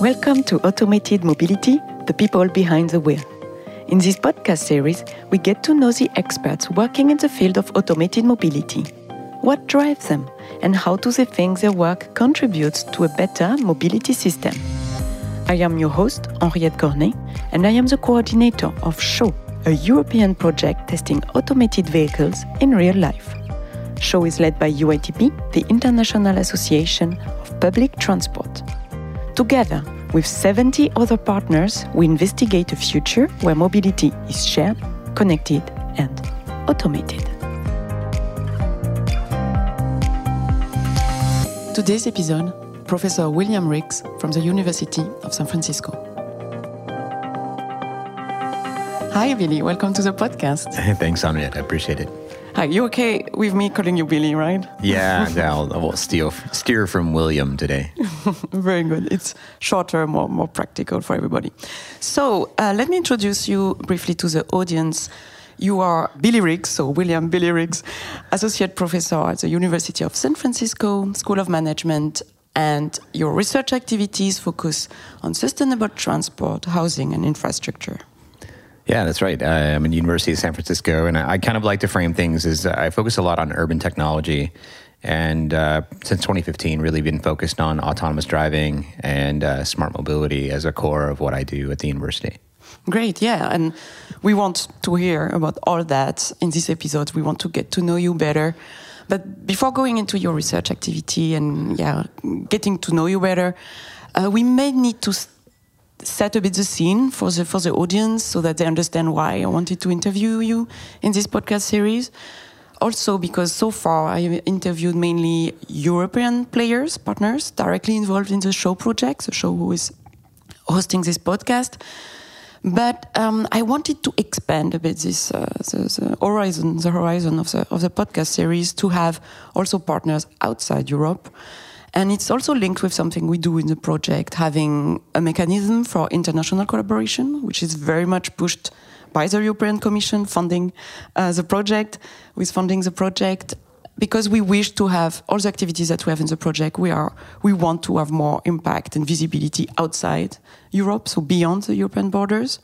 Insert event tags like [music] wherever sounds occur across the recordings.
Welcome to Automated Mobility, the people behind the wheel. In this podcast series, we get to know the experts working in the field of automated mobility. What drives them, and how do they think their work contributes to a better mobility system? I am your host, Henriette Cornet, and I am the coordinator of SHOW, a European project testing automated vehicles in real life. SHOW is led by UITP, the International Association of Public Transport. Together with 70 other partners, we investigate a future where mobility is shared, connected, and automated. Today's episode Professor William Riggs from the University of San Francisco. Hi, Billy. Welcome to the podcast. [laughs] Thanks, Henriette. I appreciate it. Hi, you okay with me calling you Billy, right? Yeah, [laughs] I'll, I'll steer, steer from William today. [laughs] Very good. It's shorter, more, more practical for everybody. So uh, let me introduce you briefly to the audience. You are Billy Riggs, so William Billy Riggs, Associate Professor at the University of San Francisco School of Management, and your research activities focus on sustainable transport, housing, and infrastructure. Yeah, that's right. Uh, I'm in University of San Francisco, and I, I, kind of like to frame things as I focus a lot on urban technology, and uh, since 2015, really been focused on autonomous driving and uh, smart mobility as a core of what I do at the university. Great, yeah, and we want to hear about all that in this episode. We want to get to know you better. But before going into your research activity and yeah, getting to know you better, uh, we may need to set a bit the scene for the for the audience so that they understand why I wanted to interview you in this podcast series. Also, because so far I interviewed mainly European players, partners directly involved in the show project, the show who is hosting this podcast. But um, I wanted to expand a bit this uh, the, the, horizon, the horizon of the of the podcast series to have also partners outside Europe. And it's also linked with something we do in the project, having a mechanism for international collaboration, which is very much pushed by the European Commission funding uh, the project, with funding the project, because we wish to have all the activities that we have in the project. We are we want to have more impact and visibility outside Europe, so beyond the European borders.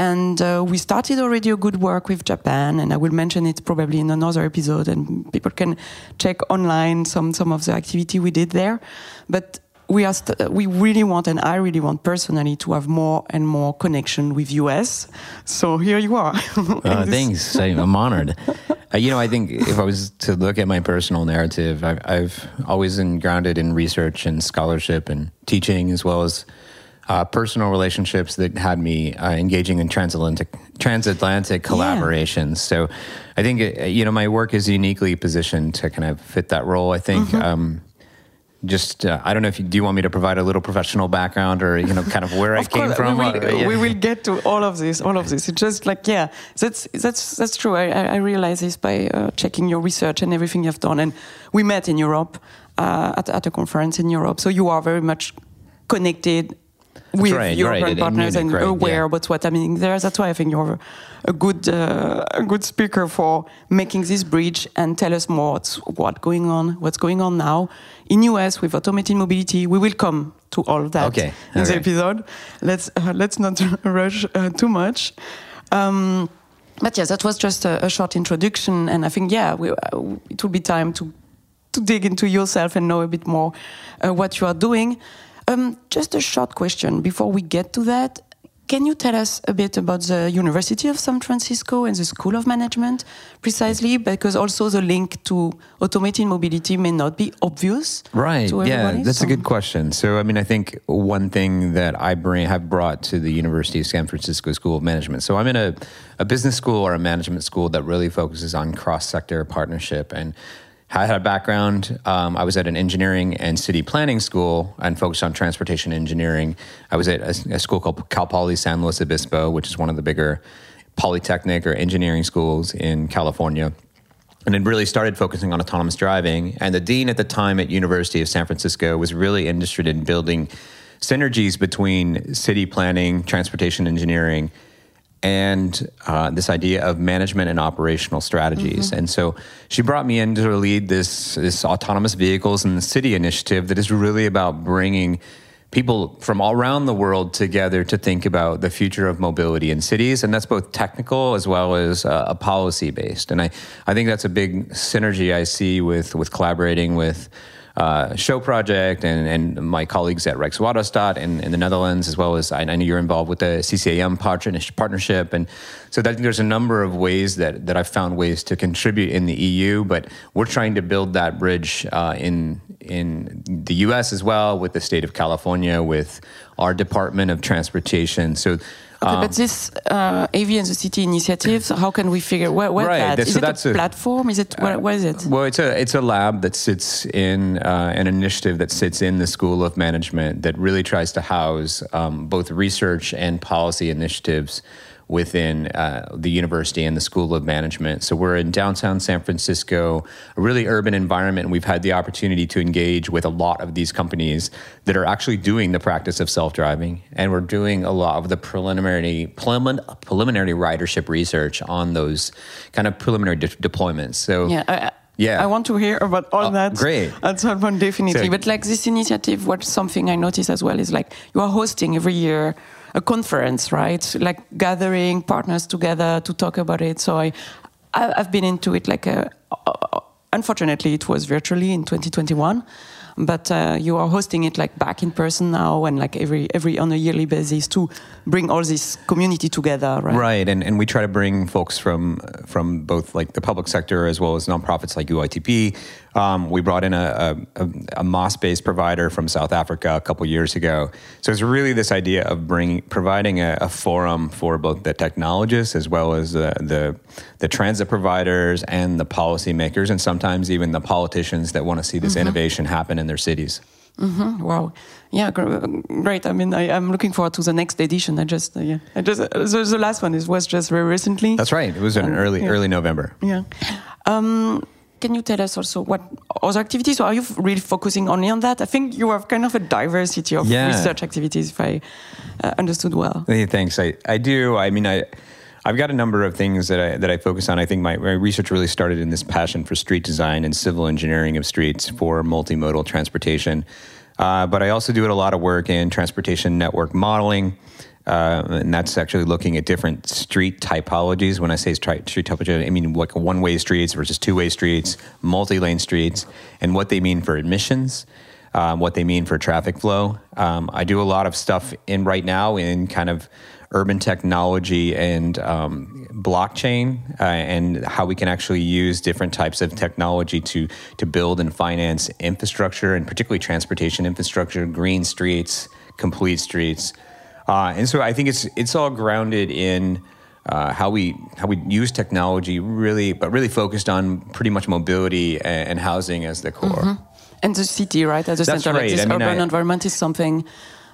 And uh, we started already a good work with Japan, and I will mention it probably in another episode, and people can check online some some of the activity we did there. But we are we really want, and I really want personally to have more and more connection with US. So here you are. [laughs] uh, thanks. I'm honored. [laughs] Uh, you know, I think if I was to look at my personal narrative, I've, I've always been grounded in research and scholarship and teaching, as well as uh, personal relationships that had me uh, engaging in transatlantic transatlantic collaborations. Yeah. So I think uh, you know my work is uniquely positioned to kind of fit that role. I think. Mm-hmm. Um, just uh, I don't know if you, do you want me to provide a little professional background or you know kind of where [laughs] of I came course, from. We will, or, yeah. we will, get to all of this, all of this. It's just like yeah, that's that's that's true. I, I realize this by uh, checking your research and everything you've done. And we met in Europe uh, at at a conference in Europe, so you are very much connected with right, European right, partners Munich, and aware yeah. about what's happening there. That's why I think you're a good uh, a good speaker for making this bridge and tell us more what's what going on, what's going on now in US with automated mobility. We will come to all of that okay. in the episode. Let's uh, let's not [laughs] rush uh, too much. Um, but yeah, that was just a, a short introduction, and I think yeah, we, uh, it will be time to to dig into yourself and know a bit more uh, what you are doing. Um, just a short question before we get to that. Can you tell us a bit about the University of San Francisco and the School of Management precisely? Because also the link to automated mobility may not be obvious. Right. yeah, that's so. a good question. So, I mean, I think one thing that I bring have brought to the University of San Francisco School of Management. So, I'm in a, a business school or a management school that really focuses on cross sector partnership and I had a background. Um, I was at an engineering and city planning school and focused on transportation engineering. I was at a, a, school called Cal Poly San Luis Obispo, which is one of the bigger polytechnic or engineering schools in California. And it really started focusing on autonomous driving. And the dean at the time at University of San Francisco was really interested in building synergies between city planning, transportation engineering, and uh, this idea of management and operational strategies. Mm-hmm. And so she brought me in to lead this, this autonomous vehicles in the city initiative that is really about bringing people from all around the world together to think about the future of mobility in cities. And that's both technical as well as uh, policy based. And I, I think that's a big synergy I see with, with collaborating with uh, show project and, and my colleagues at Rijkswaterstaat in, in the Netherlands, as well as I, I know you're involved with the CCAM partnership. And so that, there's a number of ways that, that I've found ways to contribute in the EU, but we're trying to build that bridge uh, in, in the US as well with the state of California, with our Department of Transportation. So Okay, um, but this uh, AV and the city initiatives, how can we figure what, what right, that? Is so it that's a, platform? Is it what, what is it? Well, it's a it's a lab that sits in uh, an initiative that sits in the School of Management that really tries to house um, both research and policy initiatives within uh, the university and the School of Management. So we're in downtown San Francisco, a really urban environment, and we've had the opportunity to engage with a lot of these companies that are actually doing the practice of self-driving, and we're doing a lot of the preliminary preliminary ridership research on those kind of preliminary de- deployments. So yeah. I, yeah. I want to hear about all oh, that. Great. At some point, definitely. So, but like this initiative, what something I notice as well is like you are hosting every year a conference, right? Like gathering partners together to talk about it. So I, I've been into it like a, unfortunately it was virtually in 2021 but uh, you are hosting it like back in person now and like every every on a yearly basis to bring all this community together right right and, and we try to bring folks from from both like the public sector as well as nonprofits like UITP um, we brought in a, a, a MaaS-based provider from South Africa a couple years ago. So it's really this idea of bringing, providing a, a forum for both the technologists as well as the, the, the transit providers and the policymakers, and sometimes even the politicians that want to see this mm-hmm. innovation happen in their cities. Mm-hmm. Wow. Yeah, great. I mean, I, am looking forward to the next edition. I just, uh, yeah, I just, uh, the, the, last one is, was just very recently. That's right. It was in early, yeah. early November. Yeah. Um, can you tell us also what other activities, or are you really focusing only on that? I think you have kind of a diversity of yeah. research activities, if I uh, understood well. Hey, thanks. I, I do. I mean, I. I've got a number of things that I that I focus on. I think my, my research really started in this passion for street design and civil engineering of streets for multimodal transportation. Uh, but I also do a lot of work in transportation network modeling, uh, and that's actually looking at different street typologies. When I say street typology, I mean like one-way streets versus two-way streets, multi-lane streets, and what they mean for emissions, um, what they mean for traffic flow. Um, I do a lot of stuff in right now in kind of urban technology and um, blockchain, uh, and how we can actually use different types of technology to to build and finance infrastructure, and particularly transportation infrastructure, green streets, complete streets. Uh, and so I think it's it's all grounded in uh, how we how we use technology, really, but really focused on pretty much mobility and, and housing as the core. Mm-hmm. And the city, right, as a That's center, right. like this I mean, urban I, environment is something.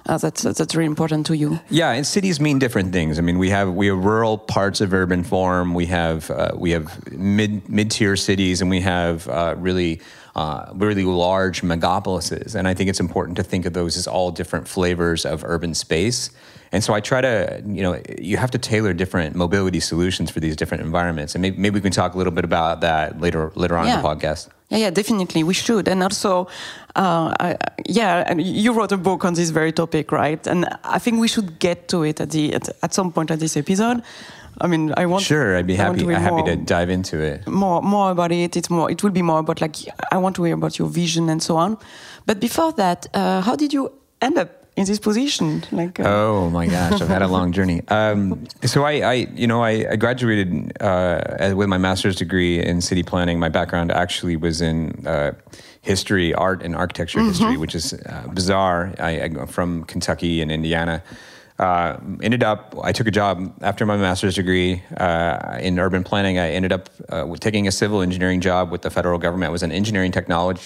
Uh, that's that's really important to you. Yeah, and cities mean different things. I mean, we have we have rural parts of urban form. We have uh, we have mid mid tier cities, and we have uh, really uh, really large megapolises. And I think it's important to think of those as all different flavors of urban space. And so I try to, you know, you have to tailor different mobility solutions for these different environments. And maybe, maybe we can talk a little bit about that later later on yeah. in the podcast. Yeah, yeah, definitely we should. And also, uh, I, yeah, you wrote a book on this very topic, right? And I think we should get to it at the at, at some point at this episode. I mean, I want. Sure, I'd be happy. To happy to dive into it. More, more about it. It's more. It will be more about like I want to hear about your vision and so on. But before that, uh, how did you end up in this position? Like, uh... oh my gosh, I've had a long journey. [laughs] Um, so I, I, you know, I, I graduated uh, with my master's degree in city planning. My background actually was in uh, history, art, and architecture mm-hmm. history, which is uh, bizarre. I, am from Kentucky and Indiana. Uh, ended up, I took a job after my master's degree uh, in urban planning. I ended up uh, taking a civil engineering job with the federal government. I was an engineering technology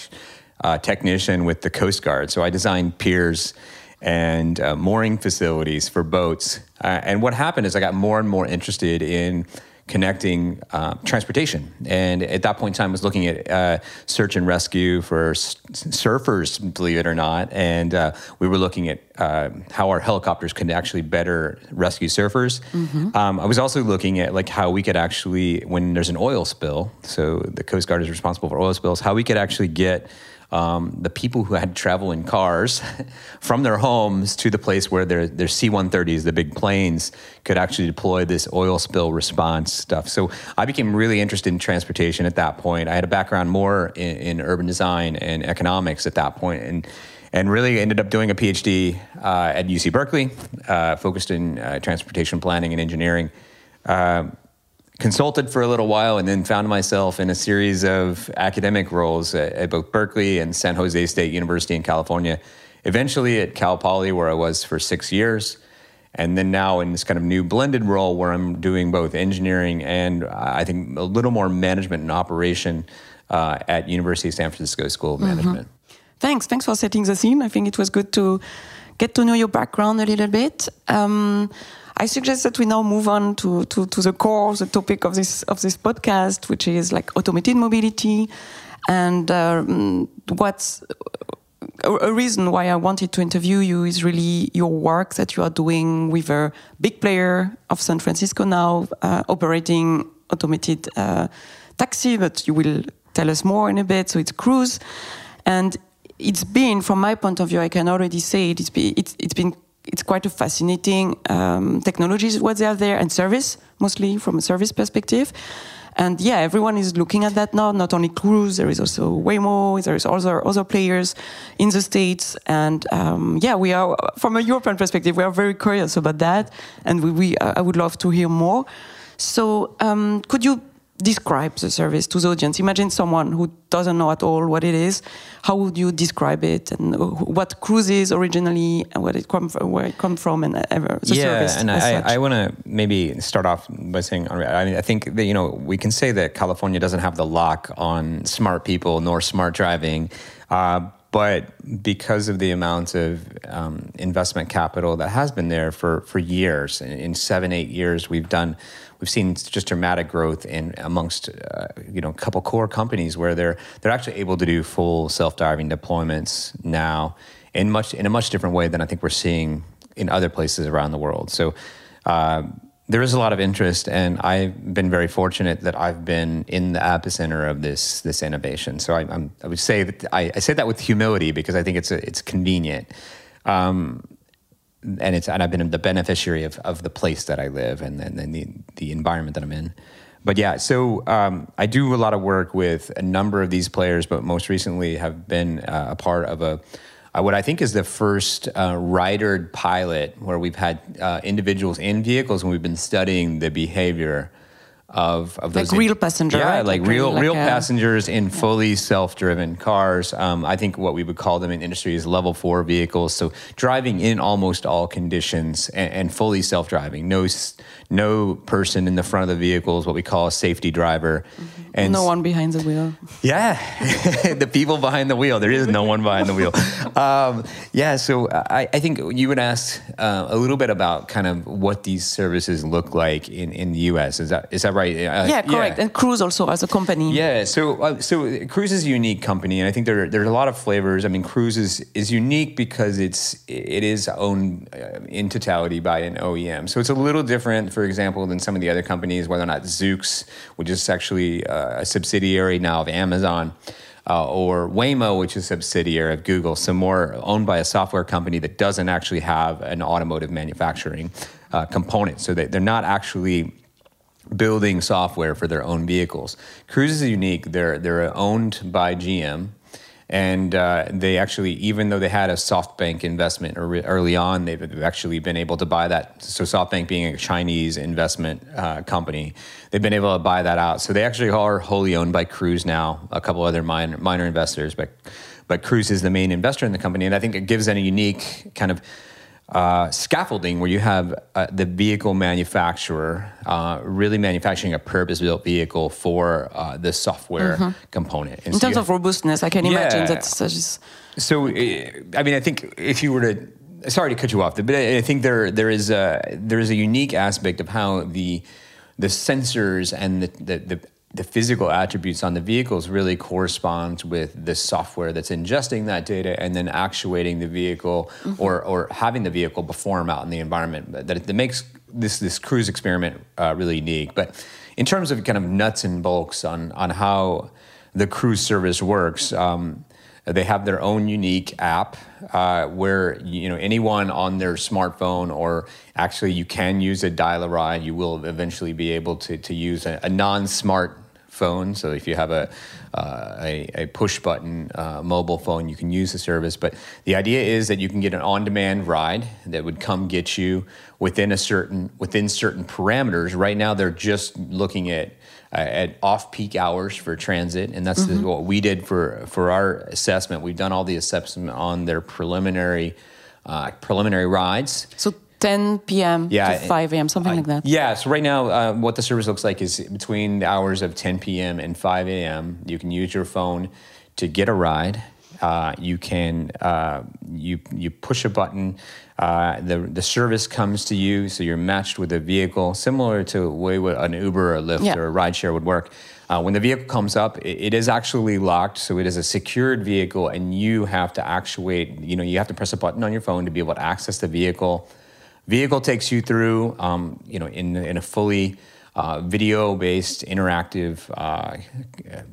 uh, technician with the Coast Guard. So I designed piers and uh, mooring facilities for boats. Uh, and what happened is I got more and more interested in connecting uh, transportation. And at that point in time, I was looking at uh, search and rescue for s- surfers, believe it or not. And uh, we were looking at uh, how our helicopters could actually better rescue surfers. Mm-hmm. Um, I was also looking at like how we could actually, when there's an oil spill, so the Coast Guard is responsible for oil spills, how we could actually get um, the people who had to travel in cars [laughs] from their homes to the place where their, their C 130s, the big planes, could actually deploy this oil spill response stuff. So I became really interested in transportation at that point. I had a background more in, in urban design and economics at that point, and and really ended up doing a PhD uh, at UC Berkeley, uh, focused in uh, transportation planning and engineering. Uh, consulted for a little while and then found myself in a series of academic roles at, at, both Berkeley and San Jose State University in California. Eventually at Cal Poly, where I was for six years. And then now in this kind of new blended role where I'm doing both engineering and I think a little more management and operation uh, at University of San Francisco School of mm-hmm. Management. Thanks. Thanks for setting the scene. I think it was good to get to know your background a little bit. Um, I suggest that we now move on to, to, to the core, the topic of this of this podcast, which is like automated mobility, and um, what's a, reason why I wanted to interview you is really your work that you are doing with a big player of San Francisco now, uh, operating automated uh, taxi. But you will tell us more in a bit. So it's Cruise, and it's been, from my point of view, I can already say it, it's, been, it's, it's been it's quite a fascinating um, technologies what they are there and service mostly from a service perspective. And yeah everyone is looking at that now not only cruise there is also waymo there is other other players in the states. And um, yeah we are from a european perspective we are very curious about that. And we, we i would love to hear more. So um, could you describe the service to the audience? Imagine someone who doesn't know at all what it is. How would you describe it and what cruise is originally and what it come from, where it come from and ever the yeah, service? and I, I want to maybe start off by saying I, mean, I think that you know we can say that California doesn't have the lock on smart people nor smart driving. Uh, but because of the amount of um, investment capital that has been there for, for years, in, in seven, eight years, we've done we've seen just dramatic growth in amongst uh, you know a couple core companies where they're they're actually able to do full self-driving deployments now in much in a much different way than I think we're seeing in other places around the world. So. Uh, there is a lot of interest, and I've been very fortunate that I've been in the epicenter of this this innovation. So I, am I would say that I, I, say that with humility because I think it's a, it's convenient. Um, and it's and I've been the beneficiary of, of the place that I live and, and the, the environment that I'm in. But yeah, so um, I do a lot of work with a number of these players, but most recently have been uh, a part of a uh, what I think is the first uh, ridered pilot where we've had uh, individuals in vehicles and we've been studying the behavior of, of like real passengers. Yeah, right? like, like real like real a, passengers in yeah. fully self-driven cars. Um, I think what we would call them in industry is level four vehicles. So driving in almost all conditions and, and fully self-driving. No no person in the front of the vehicle is what we call a safety driver. Mm-hmm. And no one behind the wheel. Yeah, [laughs] the people behind the wheel. There is no one behind the wheel. Um, yeah, so I, I, think you would ask uh, a little bit about kind of what these services look like in, in the U.S. Is that is that right? Uh, yeah, correct. Yeah. And Cruise also as a company. Yeah, so uh, so Cruise is a unique company, and I think there there's a lot of flavors. I mean, Cruise is is unique because it's it is owned uh, in totality by an OEM, so it's a little different. For for example, than some of the other companies, whether or not Zoox, which is actually uh, a subsidiary now of Amazon, uh, or Waymo, which is a subsidiary of Google, some more owned by a software company that doesn't actually have an automotive manufacturing uh, component. So they, they're not actually building software for their own vehicles. Cruise is unique. They're, they're owned by GM, and uh, they actually, even though they had a SoftBank investment early on, they've actually been able to buy that. So SoftBank being a Chinese investment uh, company, they've been able to buy that out. So they actually are wholly owned by Cruise now. A couple other minor, minor investors, but but Cruise is the main investor in the company, and I think it gives it a unique kind of uh, scaffolding where you have uh, the vehicle manufacturer uh, really manufacturing a purpose-built vehicle for uh, the software mm-hmm. component. And In so terms of robustness, I can yeah. imagine that's just. So, I mean, I think if you were to sorry to cut you off, but I think there there is a there is a unique aspect of how the the sensors and the, the, the the physical attributes on the vehicles really corresponds with the software that's ingesting that data and then actuating the vehicle mm-hmm. or, or having the vehicle perform out in the environment. That, that makes this, this cruise experiment uh, really unique. But in terms of kind of nuts and bolts on, on how the cruise service works, um, They have their own unique app uh, where you know anyone on their smartphone or actually you can use a dial a ride. You will eventually be able to to use a, a non-smart phone. So if you have a uh, a, a, push button uh, mobile phone, you can use the service. But the idea is that you can get an on-demand ride that would come get you within a certain within certain parameters. Right now, they're just looking at uh, at off-peak hours for transit, and that's mm-hmm. what we did for for our assessment. We've done all the assessment on their preliminary uh, preliminary rides. So 10 p.m. Yeah, to 5 a.m., something like that. Yeah, so right now, uh, what the service looks like is between the hours of 10 p.m. and 5 a.m., you can use your phone to get a ride. Uh, you can uh, you you push a button, uh, the the service comes to you, so you're matched with a vehicle similar to the way an Uber or a Lyft yeah. or a rideshare would work. Uh, when the vehicle comes up, it, it is actually locked, so it is a secured vehicle, and you have to actuate. You know, you have to press a button on your phone to be able to access the vehicle Vehicle takes you through, um, you know, in, in a fully uh, video-based, interactive, uh,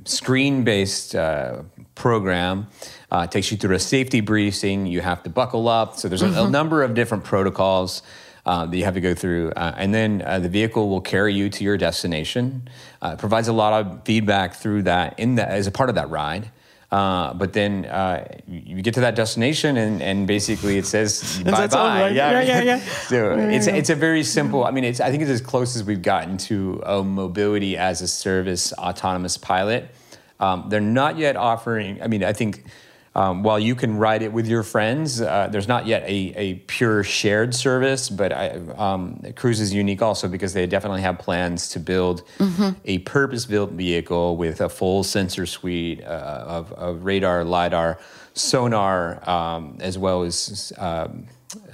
screen-based uh, program. Uh, takes you through a safety briefing. You have to buckle up. So there's a, mm-hmm. a number of different protocols uh, that you have to go through, uh, and then the vehicle will carry you to your destination. it provides a lot of feedback through that in the, as a part of that ride. Uh, but then uh, you get to that destination and, and basically it says bye bye. Right. Yeah, yeah, yeah. yeah. [laughs] so yeah, it's yeah. it's a very simple. I mean, it's I think it's as close as we've gotten to a mobility as a service autonomous pilot. Um, they're not yet offering. I mean, I think um, while you can ride it with your friends, uh, there's not yet a, a pure shared service, but I, um, Cruise is unique also because they definitely have plans to build mm-hmm. a purpose built vehicle with a full sensor suite uh, of, of, radar, LIDAR, sonar, um, as well as um,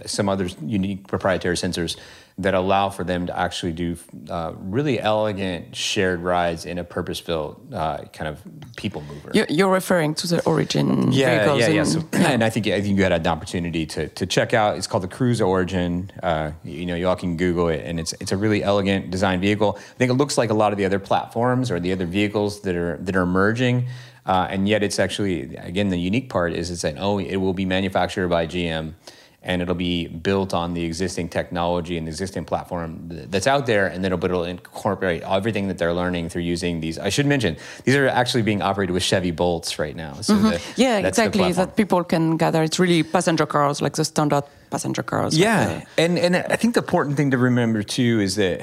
some other unique proprietary sensors that allow for them to actually do uh, really elegant shared rides in a purpose-built uh, kind of people mover. You're referring to the Origin yeah, vehicles. Yeah, yeah, so, [clears throat] [clears throat] and I think I think you had an opportunity to to check out. It's called the Cruise Origin. Uh, you know, you all can Google it, and it's it's a really elegant design vehicle. I think it looks like a lot of the other platforms or the other vehicles that are that are emerging. Uh, and yet, it's actually again the unique part is it's an oh it will be manufactured by GM and it'll be built on the existing technology and the existing platform that's out there, and then it'll, it'll incorporate everything that they're learning through using these. I should mention these are actually being operated with Chevy Bolts right now. So mm-hmm. the, yeah, exactly. That people can gather. It's really passenger cars, like the standard passenger cars. Yeah, and and I think the important thing to remember too is that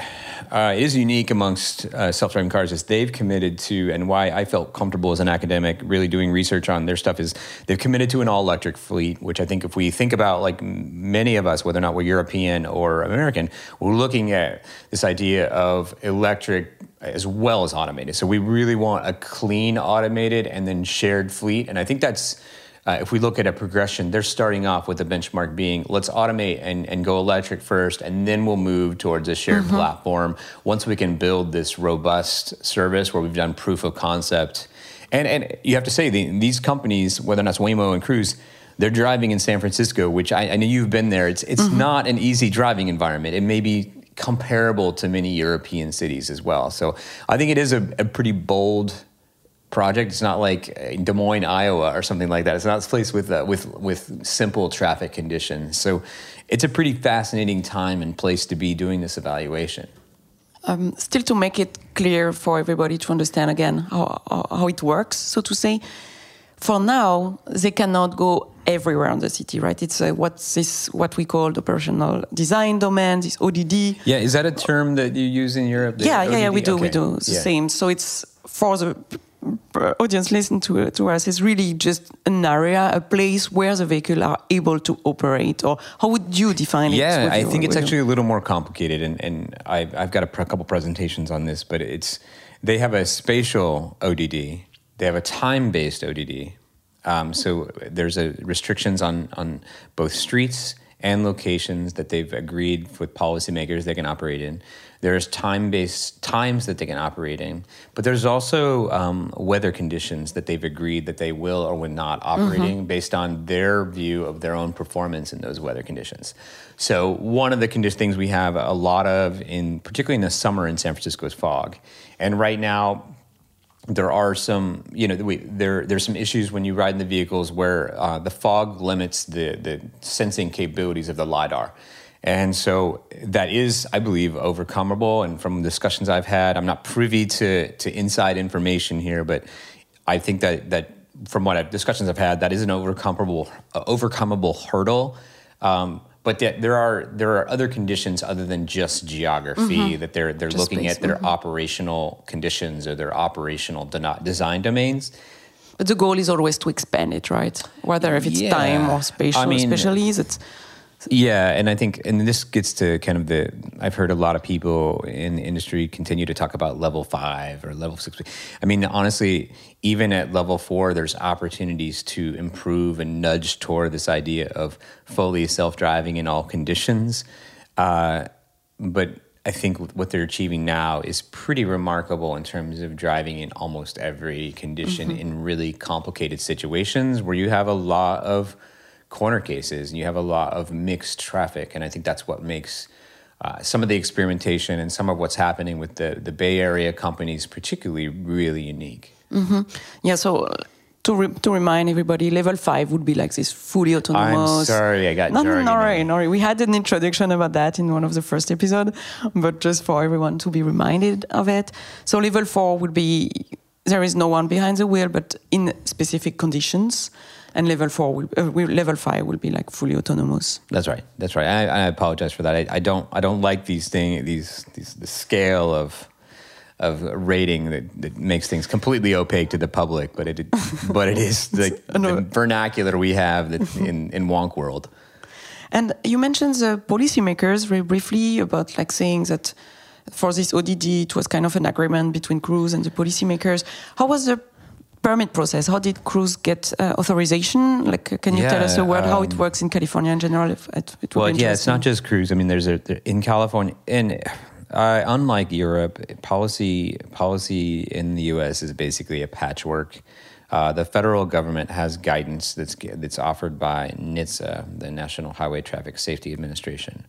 uh, is unique amongst uh, self-driving cars is they've committed to, and why I felt comfortable as an academic really doing research on their stuff is they've committed to an all-electric fleet. Which I think if we think about like many of us, whether or not we're European or American, we're looking at this idea of electric as well as automated. So we really want a clean, automated, and then shared fleet, and I think that's uh, if we look at a progression, they're starting off with a benchmark being let's automate and, and go electric first, and then we'll move towards a shared mm-hmm. platform once we can build this robust service where we've done proof of concept. And, and you have to say, the, these companies, whether or not it's Waymo and Cruise, they're driving in San Francisco, which I, I know you've been there. It's, it's mm-hmm. not an easy driving environment. It may be comparable to many European cities as well. So I think it is a, a pretty bold project. It's not like Des Moines, Iowa, or something like that. It's not a place with uh, with with simple traffic conditions. So it's a pretty fascinating time and place to be doing this evaluation. Um, still, to make it clear for everybody to understand again how, how it works, so to say, for now they cannot go everywhere in the city, right? It's uh, what's this what we call the operational design domain, this ODD. Yeah, is that a term that you use in Europe? Yeah, yeah, yeah, we do, okay. we do the yeah. same. So it's for the audience listen to, to us is really just an area, a place where the vehicle are able to operate, or how would you define yeah, it? Yeah, I think it's actually a little more complicated, and, and I've, I've got a couple presentations on this, but it's they have a spatial ODD, they have a time-based ODD. Um, so there's a restrictions on on both streets and locations that they've agreed with policymakers they can operate in. There's time-based times that they can operate in, but there's also um, weather conditions that they've agreed that they will or will not operating mm-hmm. based on their view of their own performance in those weather conditions. So one of the condi- things we have a lot of in, particularly in the summer in San Francisco, is fog. And right now, there are some, you know, we, there there's some issues when you ride in the vehicles where uh, the fog limits the the sensing capabilities of the lidar. And so that is, I believe, overcomable. And from discussions I've had, I'm not privy to, to inside information here, but I think that, that from what I've, discussions I've had, that is an overcomable, uh, overcomable hurdle. Um, but there are there are other conditions other than just geography mm-hmm. that they're they're just looking space. at their mm-hmm. operational conditions or their operational de- design domains. But the goal is always to expand it, right? Whether if it's yeah. time or spatial I mean, specialties, it's yeah, and I think, and this gets to kind of the. I've heard a lot of people in the industry continue to talk about level five or level six. I mean, honestly, even at level four, there's opportunities to improve and nudge toward this idea of fully self-driving in all conditions. Uh, but I think what they're achieving now is pretty remarkable in terms of driving in almost every condition mm-hmm. in really complicated situations where you have a lot of corner cases and you have a lot of mixed traffic. And I think that's what makes uh, some of the experimentation and some of what's happening with the, the Bay Area companies, particularly, really unique. Mm-hmm. Yeah, so to, re- to remind everybody, level five would be like this fully autonomous. I'm sorry, I got no, no, no, no, no, We had an introduction about that in one of the first episodes, but just for everyone to be reminded of it. So level four would be there is no one behind the wheel, but in specific conditions and level four will, uh, level five will be like fully autonomous. That's right. That's right. I, I apologize for that. I, I, don't I don't like these things these these the scale of of rating that, that makes things completely opaque to the public, but it [laughs] but it is the, the vernacular we have that [laughs] in in wonk world. And you mentioned the policymakers very briefly about like saying that for this ODD it was kind of an agreement between Cruise and the policymakers. How was the permit process? How did Cruise get uh, authorization? Like, can you yeah, tell us a word um, how it works in California in general? If it, it well, yeah, it's not just Cruise. I mean, there's a in California and. Uh, unlike Europe, policy policy in the U.S. is basically a patchwork. Uh, the federal government has guidance that's that's offered by NHTSA, the National Highway Traffic Safety Administration,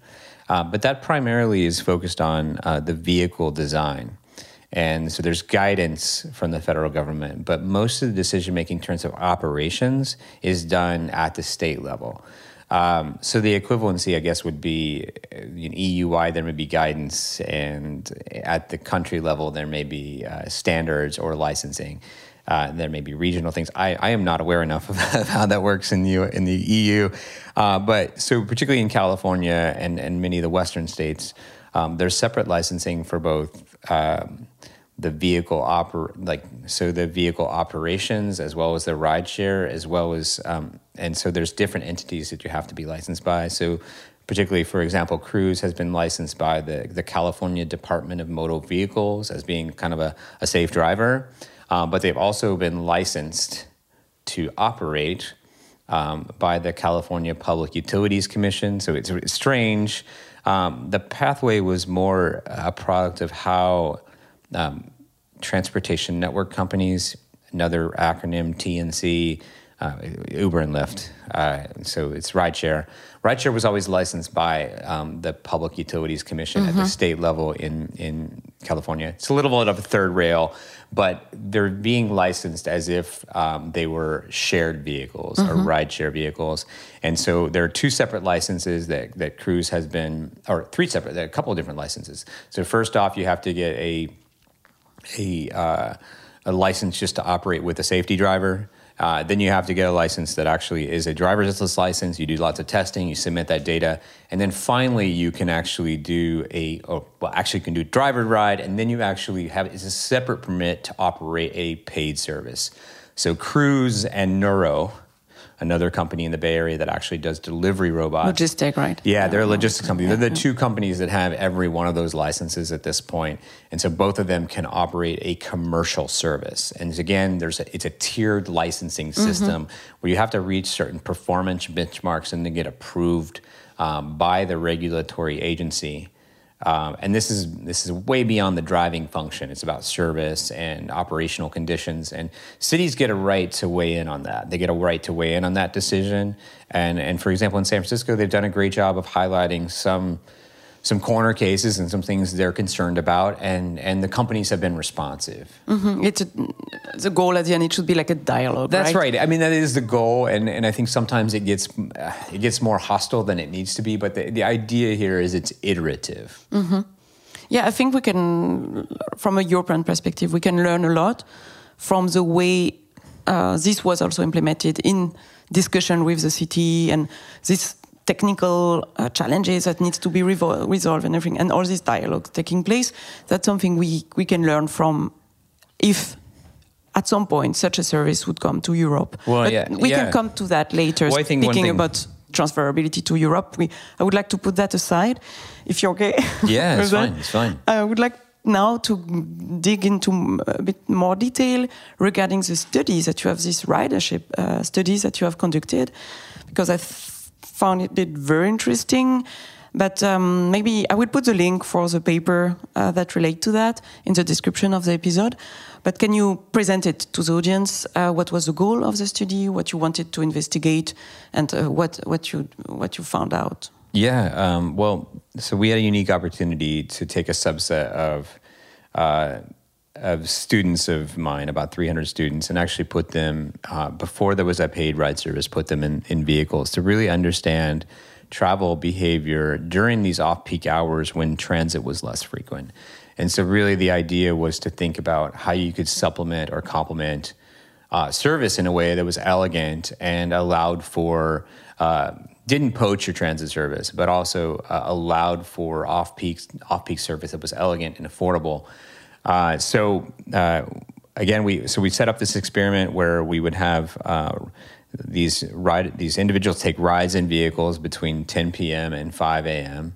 uh, but that primarily is focused on uh, the vehicle design. And so there's guidance from the federal government, but most of the decision making in terms of operations is done at the state level. Um, so the equivalency, I guess, would be in EU wide, there may be guidance, and at the country level, there may be uh, standards or licensing. Uh, there may be regional things. I, I, am not aware enough [laughs] of how that works in the, in the EU. Uh, but so, particularly in California and, and many of the Western states, um, there's separate licensing for both um, the vehicle oper like so the vehicle operations as well as the rideshare as well as um, and so there's different entities that you have to be licensed by. So particularly for example, Cruise has been licensed by the the California Department of Motor Vehicles as being kind of a, a safe driver, um, but they've also been licensed to operate. Um, by the California Public Utilities Commission. So it's, it's strange um, the pathway was more a product of how um, transportation network companies, another acronym TNC, uh, Uber and Lyft. Uh, so it's rideshare. Rideshare was always licensed by um, the Public Utilities Commission mm-hmm. at the mm-hmm. state level in in California. It's a little bit of a third rail, but they're being licensed as if um, they were shared vehicles mm-hmm. or rideshare vehicles. And so there are two separate licenses that that Cruise has been, or three separate, a couple of different licenses. So first off, you have to get a a uh, a license just to operate with a safety driver. Uh, then you have to get a license that actually is a driverless license. You do lots of testing, you submit that data, and then finally you can actually do a, or, well, actually you can do driver ride, and then you actually have it's a separate permit to operate a paid service. So Cruise and Nuro another company in the Bay Area that actually does delivery robots. Logistic, right? Yeah, they're a logistics company. They're the two companies that have every one of those licenses at this point, and so both of them can operate a commercial service. And again, there's a, it's a tiered licensing mm-hmm. system mm-hmm. where you have to reach certain performance benchmarks and then get approved um, by the regulatory agency. Um, and this is this is way beyond the driving function. It's about service and operational conditions. And cities get a right to weigh in on that. They get a right to weigh in on that decision. And and for example, in San Francisco, they've done a great job of highlighting some some corner cases and some things they're concerned about, and and the companies have been responsive. Mm-hmm. It's a, the goal at the end. It should be like a dialogue. That's right. right. I mean, that is the goal, and and I think sometimes it gets it gets more hostile than it needs to be. But the the idea here is it's iterative. Mm-hmm. Yeah, I think we can, from a European perspective, we can learn a lot from the way uh, this was also implemented in discussion with the city and this technical uh, challenges that needs to be revol- resolved and everything, and all this dialogue taking place. That's something we, we can learn from if at some point such a service would come to Europe. Well, yeah, we yeah. can come to that later. Well, I think one speaking about transferability to Europe, we, I would like to put that aside, if you're okay. Yeah, [laughs] it's fine. It's fine. I would like now to dig into a bit more detail regarding the studies that you have, these ridership uh, studies that you have conducted, because I found it very interesting. But um, maybe I will put the link for the paper uh, that relate to that in the description of the episode. But can you present it to the audience? Uh, what was the goal of the study? What you wanted to investigate, and uh, what what you what you found out? Yeah. Um, well, so we had a unique opportunity to take a subset of uh, of students of mine, about 300 students, and actually put them uh, before there was a paid ride service, put them in, in vehicles to really understand travel behavior during these off-peak hours when transit was less frequent. And so, really, the idea was to think about how you could supplement or complement uh, service in a way that was elegant and allowed for uh, didn't poach your transit service, but also uh, allowed for off peak off peak service that was elegant and affordable. Uh, so uh, again, we so we set up this experiment where we would have. Uh, these ride these individuals take rides in vehicles between 10 p.m. and 5 a.m.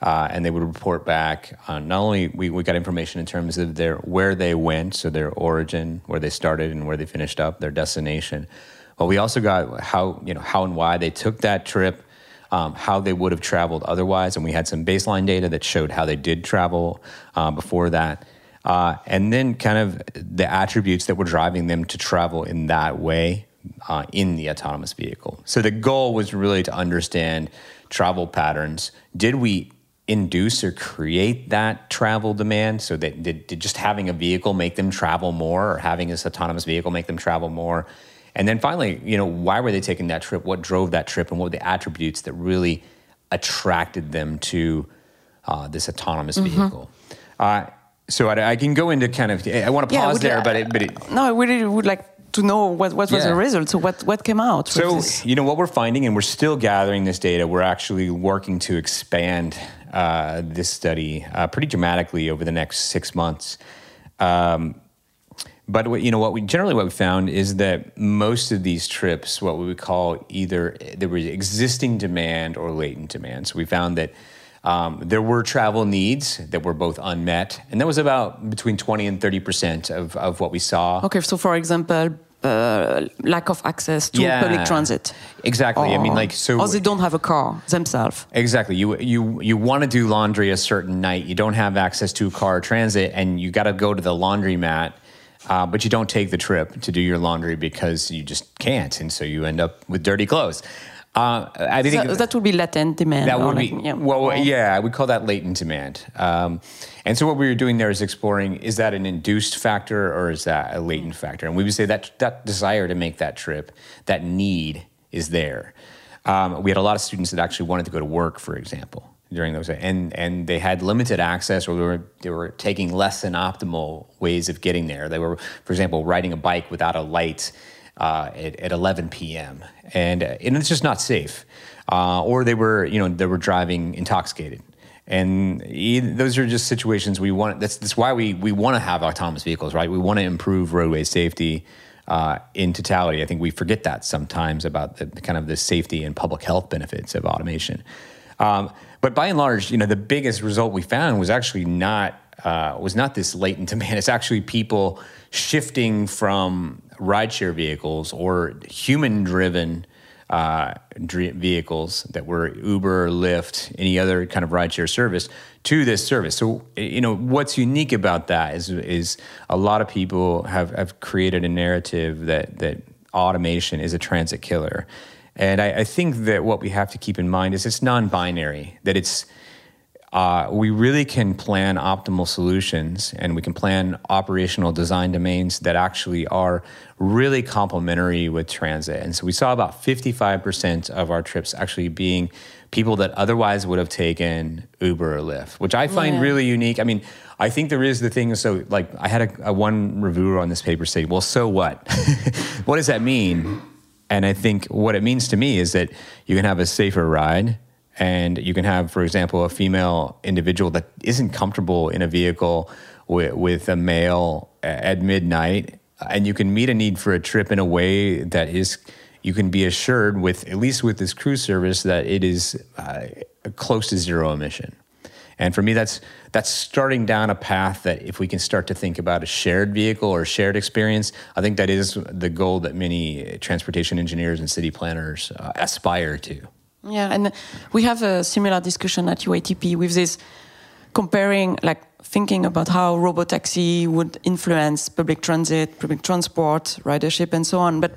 Uh, and they would report back on not only we, we got information in terms of their where they went, so their origin, where they started and where they finished up, their destination, but we also got how you know how and why they took that trip, um, how they would have traveled otherwise, and we had some baseline data that showed how they did travel uh, before that. Uh, and then kind of the attributes that were driving them to travel in that way uh, in the autonomous vehicle. So the goal was really to understand travel patterns. Did we induce or create that travel demand? So that did, did just having a vehicle make them travel more, or having this autonomous vehicle make them travel more? And then finally, you know, why were they taking that trip? What drove that trip, and what were the attributes that really attracted them to uh, this autonomous vehicle? Uh, so I, I can go into kind of. I want to pause would- there, but it, but it, No, I really would like to know what, what was Yeah. the result. So what, what came out? So, you know, what we're finding, and we're still gathering this data, we're actually working to expand uh, this study uh, pretty dramatically over the next six months. Um, but what, you know what we generally what we found is that most of these trips, what we would call either there was existing demand or latent demand. So we found that um, there were travel needs that were both unmet, and that was about between twenty and thirty percent of, of what we saw. Okay, so for example, uh, lack of access to Yeah. public transit. Exactly. I mean, like so. Or they don't have a car themselves. Exactly. You you you want to do laundry a certain night. You don't have access to a car or transit, and you got to go to the laundromat, uh, but you don't take the trip to do your laundry because you just can't, and so you end up with dirty clothes. Uh, I think So that would be latent demand. that would like- be yeah. well, yeah, I would call that latent demand. Um, and so what we were doing there is exploring: is that an induced factor or is that a latent factor? And we would say that that desire to make that trip, that need, is there. Um, we had a lot of students that actually wanted to go to work, for example, during those, and and they had limited access, or they were they were taking less than optimal ways of getting there. They were, for example, riding a bike without a light uh, at, at 11 p.m. and uh, and it's just not safe. Uh, or they were you know they were driving intoxicated. And those are just situations we want. That's that's why we we want to have autonomous vehicles, right? We want to improve roadway safety uh, in totality. I think we forget that sometimes about the, the kind of the safety and public health benefits of automation. Um, but by and large, you know, the biggest result we found was actually not uh, was not this latent [laughs] demand. It's actually people shifting from rideshare vehicles or human-driven uh, vehicles that were Uber, Lyft, any other kind of rideshare service to this service. So, you know, what's unique about that is is a lot of people have, have created a narrative that that automation is a transit killer. And I, I think that what we have to keep in mind is it's non-binary, that it's uh, we really can plan optimal solutions and we can plan operational design domains that actually are really complementary with transit. And so we saw about 55% of our trips actually being people that otherwise would have taken Uber or Lyft, which I find Yeah. really unique. I mean, I think there is the thing. So, like, I had a, a one reviewer on this paper say, "Well, so what? [laughs] what does that mean?" And I think what it means to me is that you can have a safer ride, and you can have, for example, a female individual that isn't comfortable in a vehicle with, with a male at midnight, and you can meet a need for a trip in a way that is you can be assured with at least with this Cruise service that it is uh, close to zero emission. And for me, that's that's starting down a path that if we can start to think about a shared vehicle or shared experience, I think that is the goal that many transportation engineers and city planners uh, aspire to. Yeah, and we have a similar discussion at UITP with this comparing, like thinking about how robotaxi would influence public transit, public transport, ridership, and so on. But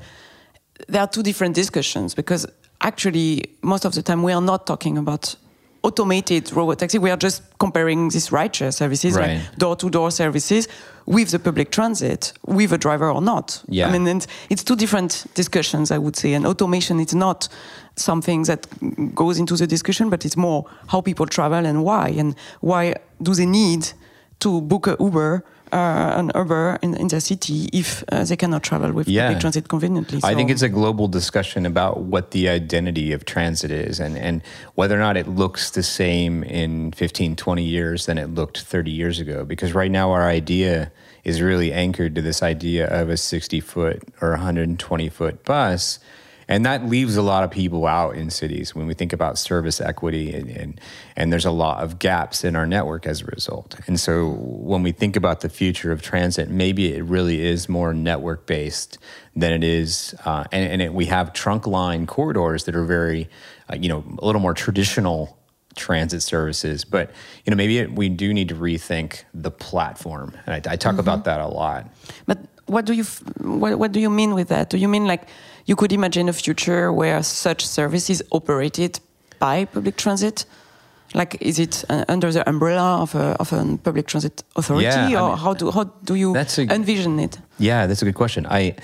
there are two different discussions because actually, most of the time, we are not talking about automated robotaxi. We are just comparing these rideshare services, Right. like door-to-door services, with the public transit, with a driver or not. Yeah. I mean, and it's two different discussions, I would say. And automation is not something that goes into the discussion, but it's more how people travel and why, and why do they need to book a Uber, uh, an Uber in, in the city if uh, they cannot travel with Yeah. public transit conveniently. I think it's a global discussion about what the identity of transit is and, and whether or not it looks the same in 15, 20 years than it looked 30 years ago. Because right now, our idea is really anchored to this idea of a 60 foot or 120 foot bus. And that leaves a lot of people out in cities when we think about service equity, and, and, and there's a lot of gaps in our network as a result. And so when we think about the future of transit, maybe it really is more network based than it is, uh, and, and it, we have trunk line corridors that are very, uh, you know, a little more traditional transit services. But you know, maybe it, we do need to rethink the platform, and I, I talk about that a lot. But what do you what, what do you mean with that? Do you mean like you could imagine a future where such service is operated by public transit? Like, is it uh, under the umbrella of a of a public transit authority, Yeah, I or mean, how do how do you a- envision it? Yeah, that's a good question. I,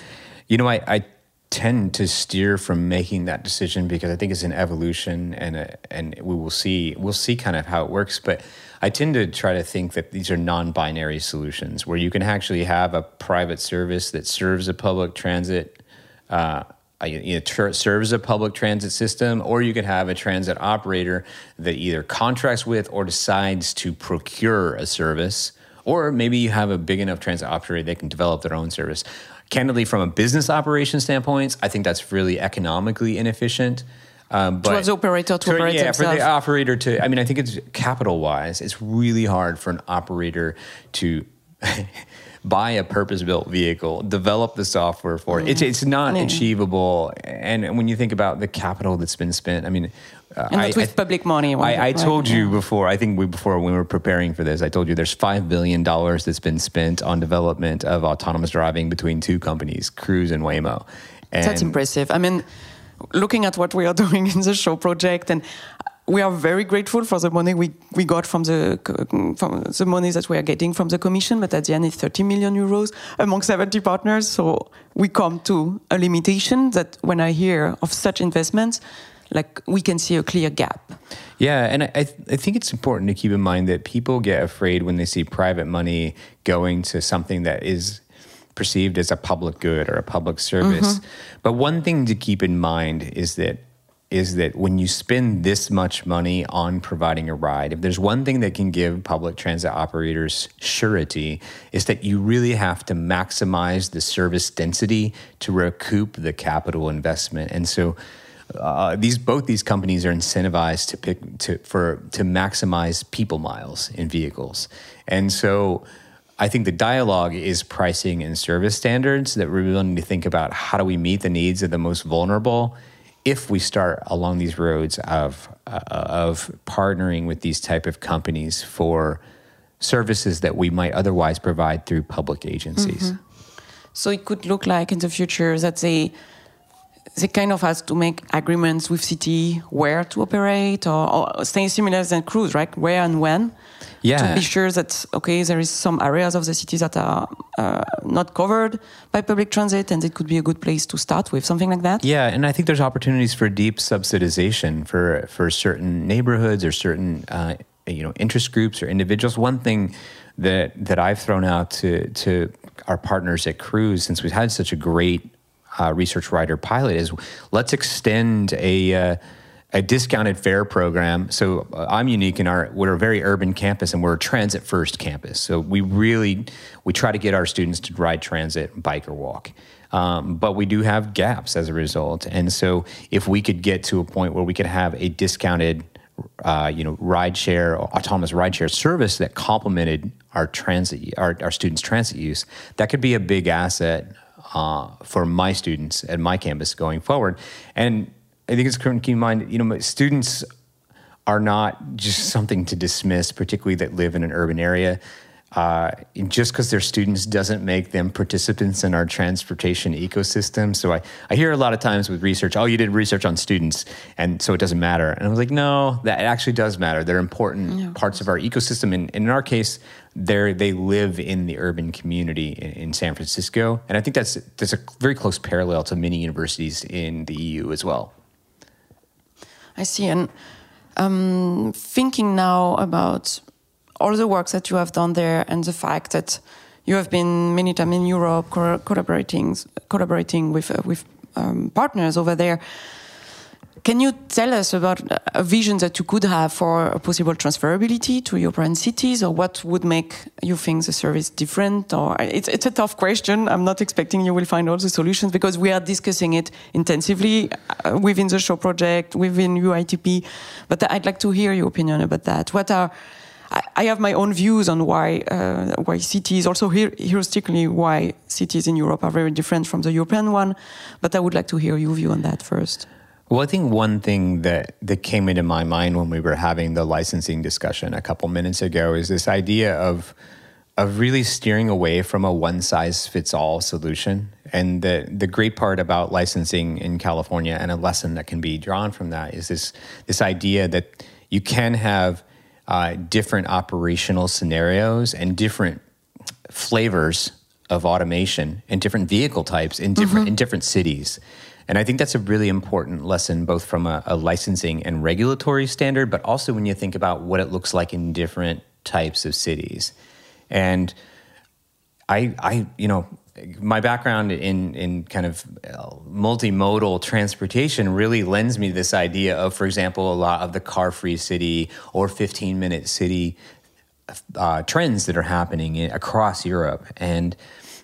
you know, I, I tend to steer from making that decision because I think it's an evolution, and a, and we will see we'll see kind of how it works. But I tend to try to think that these are non-binary solutions where you can actually have a private service that serves a public transit. Uh, you know, tr- serves a public transit system, or you can have a transit operator that either contracts with or decides to procure a service, or maybe you have a big enough transit operator that can develop their own service. Candidly, from a business operation standpoint, I think that's really economically inefficient. Um, but have the operator to for- operate yeah, for the operator to. I mean, I think it's capital wise, it's really hard for an operator to. [laughs] buy a purpose-built vehicle, develop the software for it. It's it's not achievable. And when you think about the capital that's been spent, I mean, uh, And I, with I- public money. I, I told you before. I think we before when we were preparing for this, I told you there's five billion dollars that's been spent on development of autonomous driving between two companies, Cruise and Waymo. And That's impressive. I mean, looking at what we are [laughs] doing in the SHOW project, and we are very grateful for the money we, we got from the from the money that we are getting from the commission. But at the end, it's 30 million euros among 70 partners. So we come to a limitation that when I hear of such investments, like we can see a clear gap. Yeah, and I, I th- I think it's important to keep in mind that people get afraid when they see private money going to something that is perceived as a public good or a public service. Mm-hmm. But one thing to keep in mind is that is that when you spend this much money on providing a ride, if there's one thing that can give public transit operators surety, is that you really have to maximize the service density to recoup the capital investment. And so uh, these both these companies are incentivized to pick to for to maximize people miles in vehicles, and so I think the dialogue is pricing and service standards that we're willing to think about how do we meet the needs of the most vulnerable if we start along these roads of uh, of partnering with these type of companies for services that we might otherwise provide through public agencies. So it could look like in the future that they they kind of has to make agreements with city where to operate or, or stay similar than Cruise, right? Where and when. Yeah. To be sure that, okay, there is some areas of the city that are uh, not covered by public transit and it could be a good place to start with, something like that. Yeah, and I think there's opportunities for deep subsidization for, for certain neighborhoods or certain, uh, you know, interest groups or individuals. One thing that, that I've thrown out to, to our partners at Cruise, since we've had such a great uh, research rider pilot is let's extend a uh, a discounted fare program. So uh, I'm unique in our we're a very urban campus and we're a transit first campus. So we really we try to get our students to ride transit, bike or walk. Um, but we do have gaps as a result. And so if we could get to a point where we could have a discounted uh, you know, ride share, autonomous ride share service that complemented our transit, our, our students' transit use, that could be a big asset uh, for my students at my campus going forward. And I think it's important to keep in mind, you know, students are not just something to dismiss, particularly that live in an urban area uh, just because they're students doesn't make them participants in our transportation ecosystem. So I, I hear a lot of times with research, oh, you did research on students, and so it doesn't matter. And I was like, no, that actually does matter. They're important yeah, parts of our ecosystem. And, and in our case, they they live in the urban community in, in, San Francisco. And I think that's, that's a very close parallel to many universities in the EU as well. I see. And um, thinking now about all the work that you have done there and the fact that you have been many times in Europe co collaborating collaborating with uh, with um, partners over there. Can you tell us about a vision that you could have for a possible transferability to European cities, or what would make you think the service different? Or it's, it's a tough question. I'm not expecting you will find all the solutions because we are discussing it intensively uh, within the SHOW project, within UITP. But I'd like to hear your opinion about that. What are I, have my own views on why uh, why cities, also heuristically, why cities in Europe are very different from the European one. But I would like to hear your view on that first. Well, I think one thing that, that came into my mind when we were having the licensing discussion a couple minutes ago is this idea of of really steering away from a one size fits all solution. And the the great part about licensing in California and a lesson that can be drawn from that is this this idea that you can have uh, different operational scenarios and different flavors of automation and different vehicle types in different mm-hmm. in different cities. And I think that's a really important lesson, both from a, a, licensing and regulatory standard, but also when you think about what it looks like in different types of cities. And I, I, you know, my background in in kind of uh, multimodal transportation really lends me this idea of, for example, a lot of the car-free city or 15-minute city uh, trends that are happening in, across Europe, and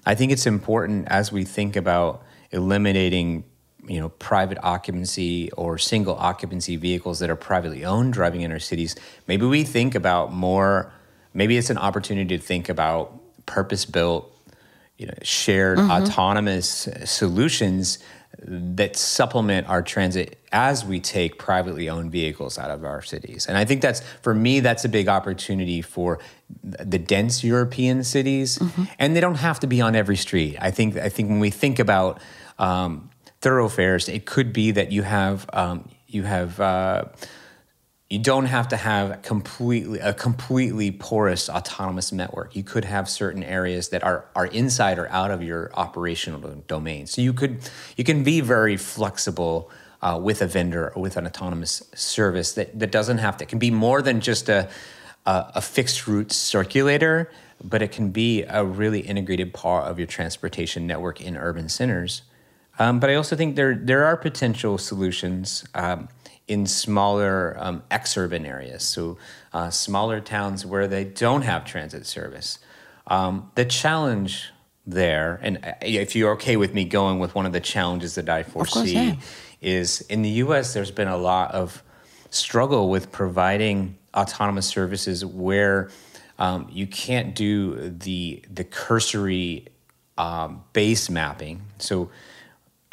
I think it's important as we think about eliminating you know private occupancy or single occupancy vehicles that are privately owned driving in our cities maybe we think about more maybe it's an opportunity to think about purpose built you know, shared mm-hmm. autonomous solutions that supplement our transit as we take privately owned vehicles out of our cities. And I think that's, for me, that's a big opportunity for the dense European cities. Mm-hmm. And they don't have to be on every street. I think, I think when we think about um, thoroughfares, it could be that you have, um, you have, uh, you don't have to have completely a completely porous autonomous network. You could have certain areas that are are inside or out of your operational domain. So you could you can be very flexible uh, with a vendor or with an autonomous service that that doesn't have to. It can be more than just a a, a fixed route circulator, but it can be a really integrated part of your transportation network in urban centers. Um, but I also think there there are potential solutions. Um, in smaller um, exurban areas, so uh, smaller towns where they don't have transit service. Um, the challenge there, and uh, if you're okay with me going with one of the challenges that I foresee, course, yeah. is in the US, there's been a lot of struggle with providing autonomous services where um, you can't do the, the cursory um, base mapping. So,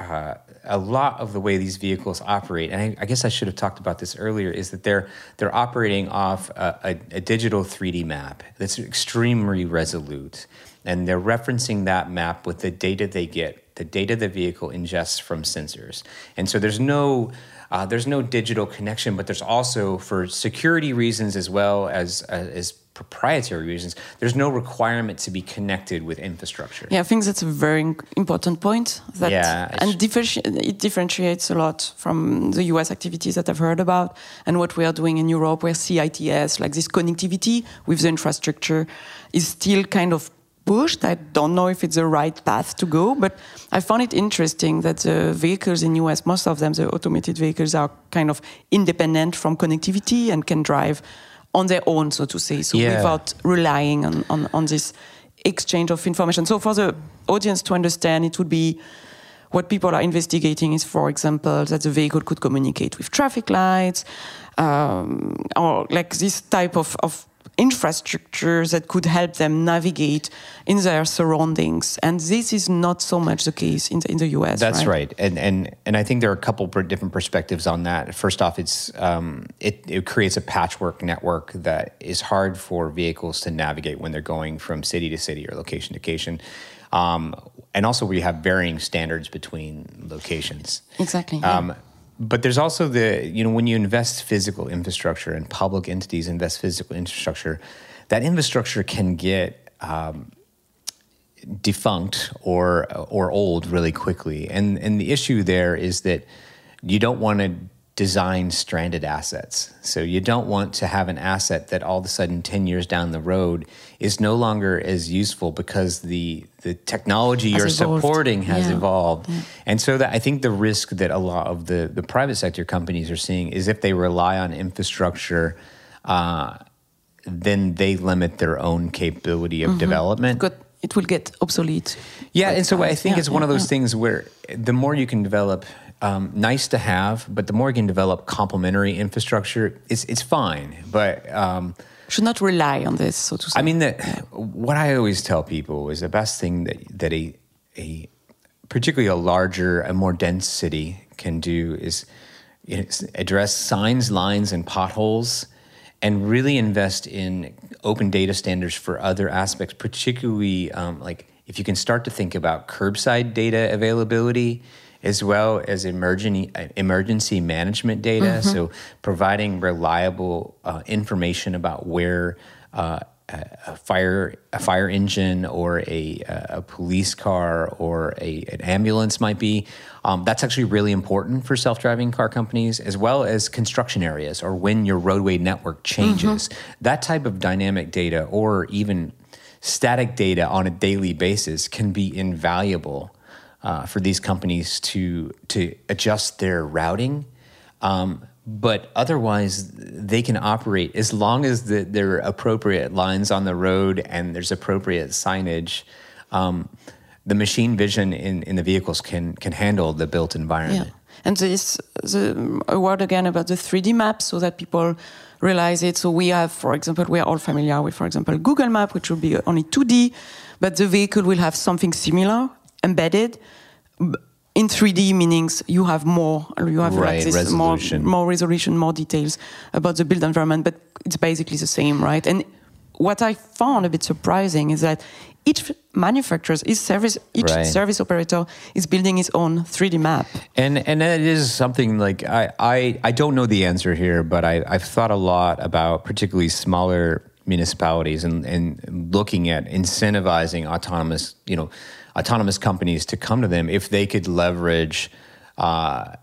uh, a lot of the way these vehicles operate, and I, I, guess I should have talked about this earlier, is that they're they're operating off a, a, a, digital 3D map that's extremely resolute, and they're referencing that map with the data they get the data the vehicle ingests from sensors. And so there's no uh, there's no digital connection, but there's also for security reasons as well as uh, as proprietary reasons, there's no requirement to be connected with infrastructure. Yeah, I think that's a very important point. That, yeah, and differenti- it differentiates a lot from the US activities that I've heard about and what we are doing in Europe, where CITS, like this connectivity with the infrastructure, is still kind of pushed. I don't know if it's the right path to go, but I found it interesting that the vehicles in US, most of them, the automated vehicles, are kind of independent from connectivity and can drive on their own, so to say, so Yeah. without relying on, on, on this exchange of information. So for the audience to understand, it would be what people are investigating is, for example, that the vehicle could communicate with traffic lights, um, or like this type of, of infrastructure that could help them navigate in their surroundings. And this is not so much the case in the, in the US. That's right, and and and I think there are a couple different perspectives on that. First off, it's um, it it creates a patchwork network that is hard for vehicles to navigate when they're going from city to city or location to location. Um, and also, we have varying standards between locations. Exactly. yeah. But there's also the, you know, when you invest physical infrastructure and public entities invest physical infrastructure, that infrastructure can get um, defunct or or old really quickly. And and the issue there is that you don't want to design stranded assets. So you don't want to have an asset that all of a sudden 10 years down the road is no longer as useful because the the technology Has you're evolved. supporting has Yeah. evolved. And so that I think the risk that a lot of the, the private sector companies are seeing is if they rely on infrastructure, uh, then they limit their own capability of development. Good. It will get obsolete. Yeah, and so I think Yeah, it's one of those yeah. things where the more you can develop, um, nice to have, but the more you can develop complementary infrastructure, it's it's fine. But um, Should not rely on this, so to say. I mean that what I always tell people is the best thing that that a a particularly a larger, a more dense city can do is is address signs, lines, and potholes, and really invest in open data standards for other aspects, particularly um, like if you can start to think about curbside data availability as well as emergency emergency management data. So providing reliable uh, information about where uh, a fire a fire engine or a, a police car or a, an ambulance might be. Um, that's actually really important for self-driving car companies, as well as construction areas or when your roadway network changes. That type of dynamic data, or even static data on a daily basis, can be invaluable uh, for these companies to to adjust their routing. Um, but otherwise, they can operate as long as the, there are appropriate lines on the road and there's appropriate signage. Um, the machine vision in, in the vehicles can can handle the built environment. Yeah. And this the a word again about the 3D map so that people realize it. So we have, for example, we are all familiar with, for example, Google Map, which will be only 2D, but the vehicle will have something similar embedded in 3D, meanings you have more, you have Right, like this resolution. more more resolution, more details about the built environment, but it's basically the same, right? And what I found a bit surprising is that each manufacturer, each service, each Right. service operator is building its own 3D map. And and that is something like I, I, I don't know the answer here, but I, I've thought a lot about particularly smaller municipalities and, and looking at incentivizing autonomous, you know, autonomous companies to come to them if they could leverage uh,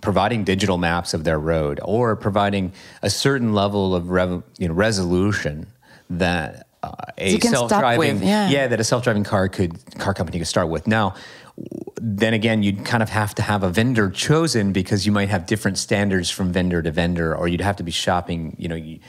providing digital maps of their road or providing a certain level of rev, you know, resolution that uh, a You can start self-driving with, yeah. that a self-driving car could car company could start with. Now, then again, you'd kind of have to have a vendor chosen because you might have different standards from vendor to vendor, or you'd have to be shopping, you know, you-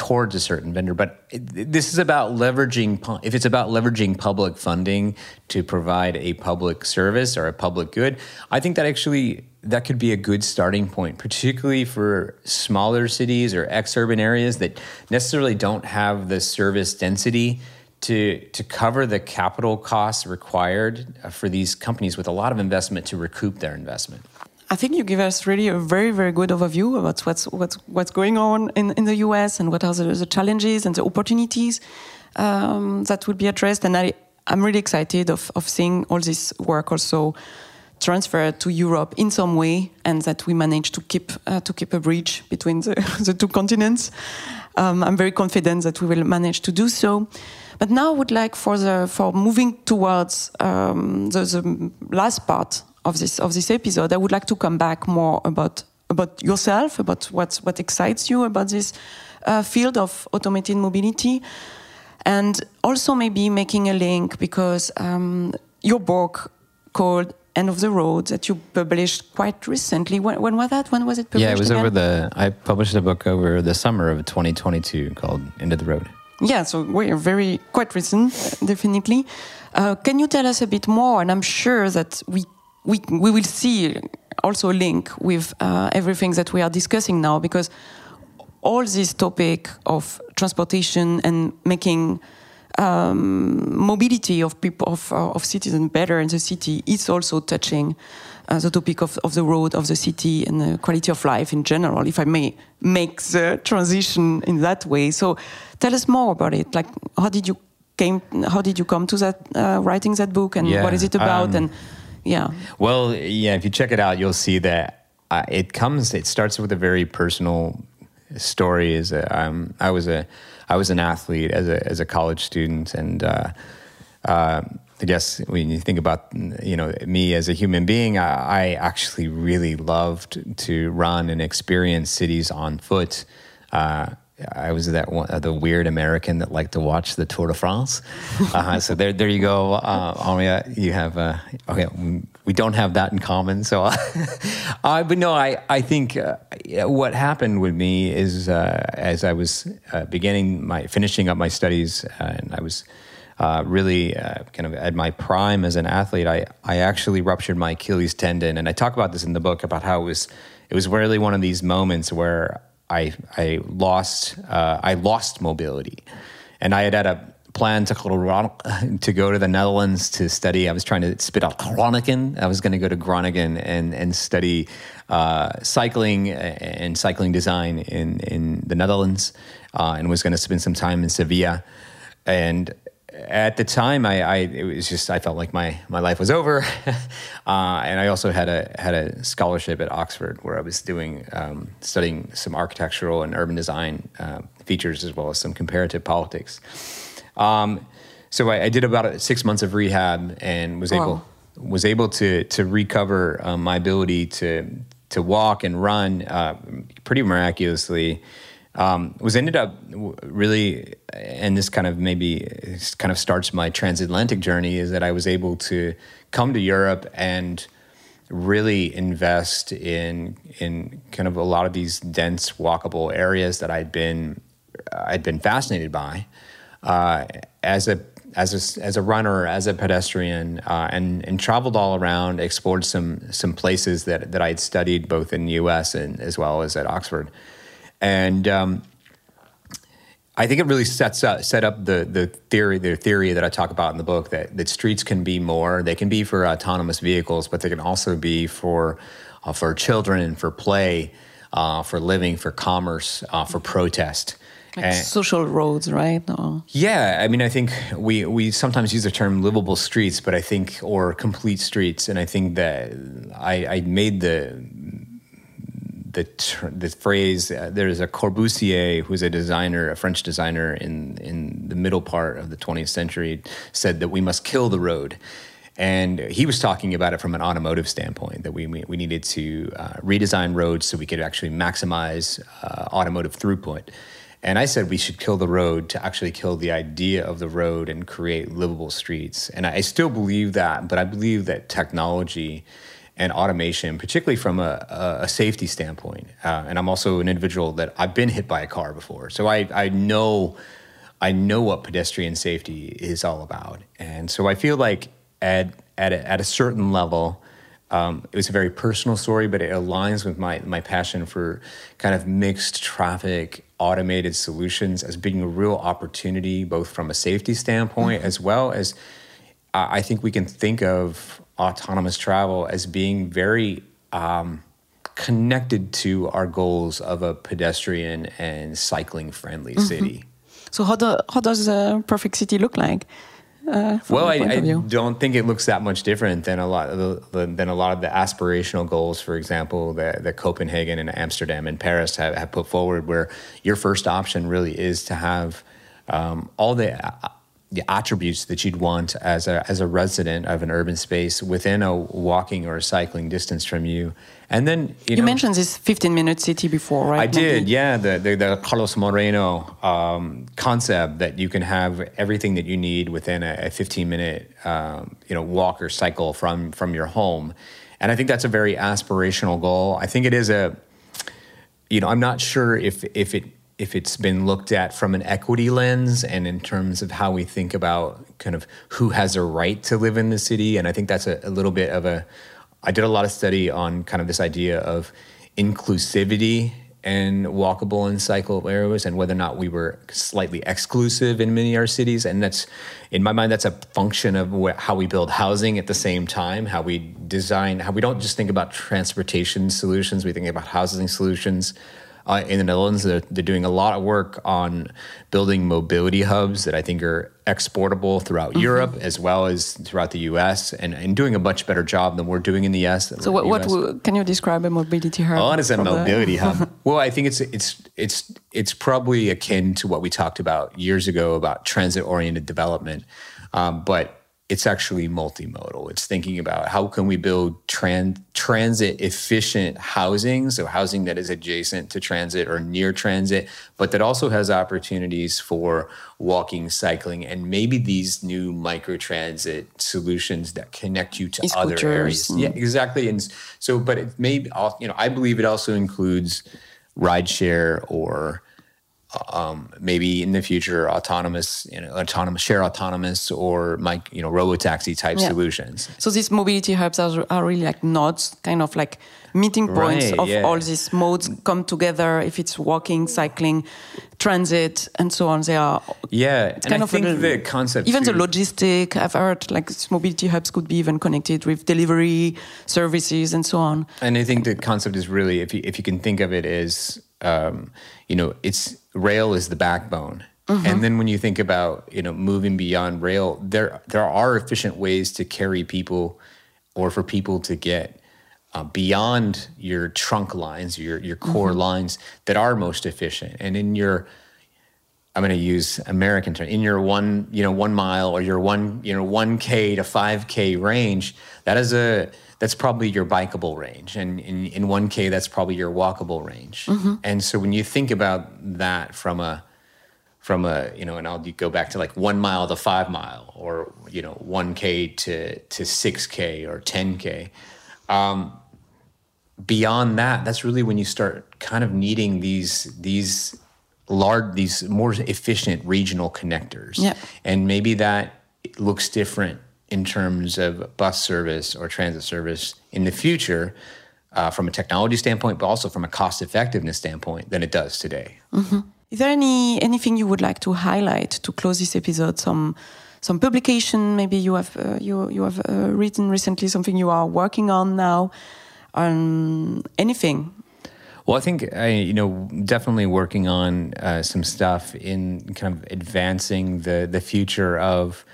towards a certain vendor. But this is about leveraging. If it's about leveraging public funding to provide a public service or a public good, I think that actually that could be a good starting point, particularly for smaller cities or ex-urban areas that necessarily don't have the service density to to cover the capital costs required uh, for these companies with a lot of investment to recoup their investment. I think you give us really a very, very good overview about what's what's what's going on in, in the US and what are the, the challenges and the opportunities um, that will be addressed. And I I'm really excited of, of seeing all this work also transferred to Europe in some way, and that we manage to keep uh, to keep a bridge between the, [laughs] the two continents. Um, I'm very confident that we will manage to do so. But now I would like for the for moving towards um, the, the last part of this of this episode, I would like to come back more about about yourself, about what what excites you about this uh, field of automated mobility, and also maybe making a link because um, your book called End of the Road that you published quite recently. When, when, was that? When was it published? Yeah, it was again? over the. I published a book over the summer of 2022 called End of the Road. Yeah, so we're very quite recent, definitely. Uh, can you tell us a bit more? And I'm sure that we we we will see also a link with uh, everything that we are discussing now because all this topic of transportation and making um, mobility of people of, uh, of citizens better in the city is also touching uh, the topic of, of the road of the city and the quality of life in general if i may make the transition in that way. So tell us more about it. Like how did you came how did you come to that uh, writing that book and Yeah, what is it about um, and yeah Well, yeah, if you check it out, you'll see that uh, it comes. It starts with a very personal story. Is um, I was a I was an athlete as a as a college student, and uh, uh, I guess when you think about you know me as a human being, I, I actually really loved to run and experience cities on foot. Uh, I was that one, the weird American that liked to watch the Tour de France. Uh, so there, there you go, uh, Aria. You have uh, okay. We don't have that in common. So, [laughs] uh, but no, I I think uh, what happened with me is uh, as I was uh, beginning my finishing up my studies, uh, and I was. Uh, really, uh, kind of at my prime as an athlete, I, I actually ruptured my Achilles tendon, and I talk about this in the book about how it was it was really one of these moments where I I lost uh, I lost mobility, and I had had a plan to [laughs] to go to the Netherlands to study. I was trying to spit out Groningen. I was going to go to Groningen and and study uh, cycling and cycling design in in the Netherlands, uh, and was going to spend some time in Sevilla, and at the time, I, I, it was just I felt like my my life was over, [laughs] uh, and I also had a had a scholarship at Oxford where I was doing um, studying some architectural and urban design uh, features as well as some comparative politics. Um, so I, I, did about six months of rehab and was Wow. able was able to to recover um, my ability to to walk and run uh, pretty miraculously. Um, was ended up really, and this kind of maybe kind of starts my transatlantic journey. Is that I was able to come to Europe and really invest in in kind of a lot of these dense walkable areas that I'd been I'd been fascinated by uh, as a as a as a runner as a pedestrian uh, and and traveled all around explored some some places that that I'd studied both in the U.S. and as well as at Oxford and um, I think it really sets up set up the the theory the theory that I talk about in the book that that streets can be more. They can be for autonomous vehicles, but they can also be for uh, for children and for play, uh, for living, for commerce, uh, for protest. like And- social roads right or yeah, I mean, I think we we sometimes use the term livable streets, but I think or complete streets, and I think that I, I made the the the phrase. Uh, there's a Corbusier, who's a designer, a French designer in in the middle part of the 20th century, said that we must kill the road. And he was talking about it from an automotive standpoint that we we, we needed to uh, redesign roads so we could actually maximize uh, automotive throughput. And I said we should kill the road to actually kill the idea of the road and create livable streets. And I, I still believe that, but I believe that technology and automation, particularly from a, a, safety standpoint, uh, and I'm also an individual that I've been hit by a car before, so I, I know I know what pedestrian safety is all about, and so I feel like at at a, at a certain level, um, it was a very personal story, but it aligns with my my passion for kind of mixed traffic automated solutions as being a real opportunity, both from a safety standpoint as well as I I think we can think of autonomous travel as being very um, connected to our goals of a pedestrian and cycling friendly city. so how, do, how does a perfect city look like Uh, well, I, I don't think it looks that much different than a lot of the, than a lot of the aspirational goals, for example, that, that Copenhagen and Amsterdam and Paris have, have put forward, where your first option really is to have um, all the uh, the attributes that you'd want as a as a resident of an urban space within a walking or a cycling distance from you, and then you, You know, mentioned this 15 minute city before, right? I did, Maybe- yeah. The, the, the Carlos Moreno um, concept that you can have everything that you need within a, a 15 minute, um, you know, walk or cycle from from your home, and I think that's a very aspirational goal. I think it is a, you know, I'm not sure if if it if it's been looked at from an equity lens and in terms of how we think about kind of who has a right to live in the city, and I think that's a, a little bit of a. I did a lot of study on kind of this idea of inclusivity and walkable and cycle areas and whether or not we were slightly exclusive in many of our cities. And that's in my mind that's a function of wh- how we build housing at the same time how we design how we don't just think about transportation solutions. We think about housing solutions uh, in the Netherlands, they're, they're doing a lot of work on building mobility hubs that I think are exportable throughout Mm-hmm. Europe as well as throughout the US and, and doing a much better job than we're doing in the US. So, what, what US. will- can you describe a mobility hub? Oh, what is a for the- mobility hub? [laughs] Well, I think it's it's it's it's probably akin to what we talked about years ago about transit-oriented development, um, but it's actually multimodal. It's thinking about how can we build tran- transit-efficient housing, so housing that is adjacent to transit or near transit, but that also has opportunities for walking, cycling, and maybe these new micro transit solutions that connect you to other areas. and- Yeah, exactly. And so, but it may, you know, I believe it also includes rideshare or um, maybe in the future autonomous, you know, autonomous share autonomous or like you know robo taxi type Yeah. solutions. So these mobility hubs are, are really like nodes, kind of like meeting points Right, of yeah. all these modes come together. If it's walking, cycling, transit, and so on, they are Yeah, and kind I of think a- the concept even the logistic. I've heard like mobility hubs could be even connected with delivery services and so on. And I think the concept is really, if you, if you can think of it as, um, you know, it's rail is the backbone. And then when you think about, you know, moving beyond rail, there there are efficient ways to carry people, or for people to get uh, beyond your trunk lines, your your core lines that are most efficient. And in your I'm going to use American term in your one, you know, one mile or your one, you know, one k to five k range. That is a that's probably your bikeable range, and in in one k that's probably your walkable range. And so when you think about that from a from a you know, and I'll go back to like one mile to five mile, or you know, one k to to six k or ten k Um, beyond that, that's really when you start kind of needing these these large, these more efficient regional connectors. Yeah. And maybe that looks different in terms of bus service or transit service in the future. Uh, from a technology standpoint, but also from a cost effectiveness standpoint, than it does today. Is there any anything you would like to highlight to close this episode? Some some publication maybe you have uh, you you have uh, written recently, something you are working on now, um, anything. Well, I think I, you know, definitely working on uh, some stuff in kind of advancing the the future of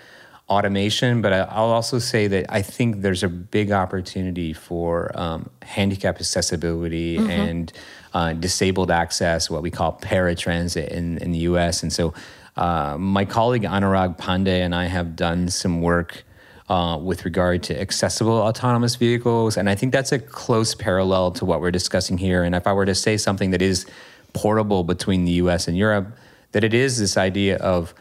automation. But I, I'll also say that I think there's a big opportunity for um, handicap accessibility and uh, disabled access, what we call paratransit in in the U.S. And so, uh, my colleague Anurag Pandey and I have done some work uh, with regard to accessible autonomous vehicles. And I think that's a close parallel to what we're discussing here. And if I were to say something that is portable between the US and Europe, that it is this idea of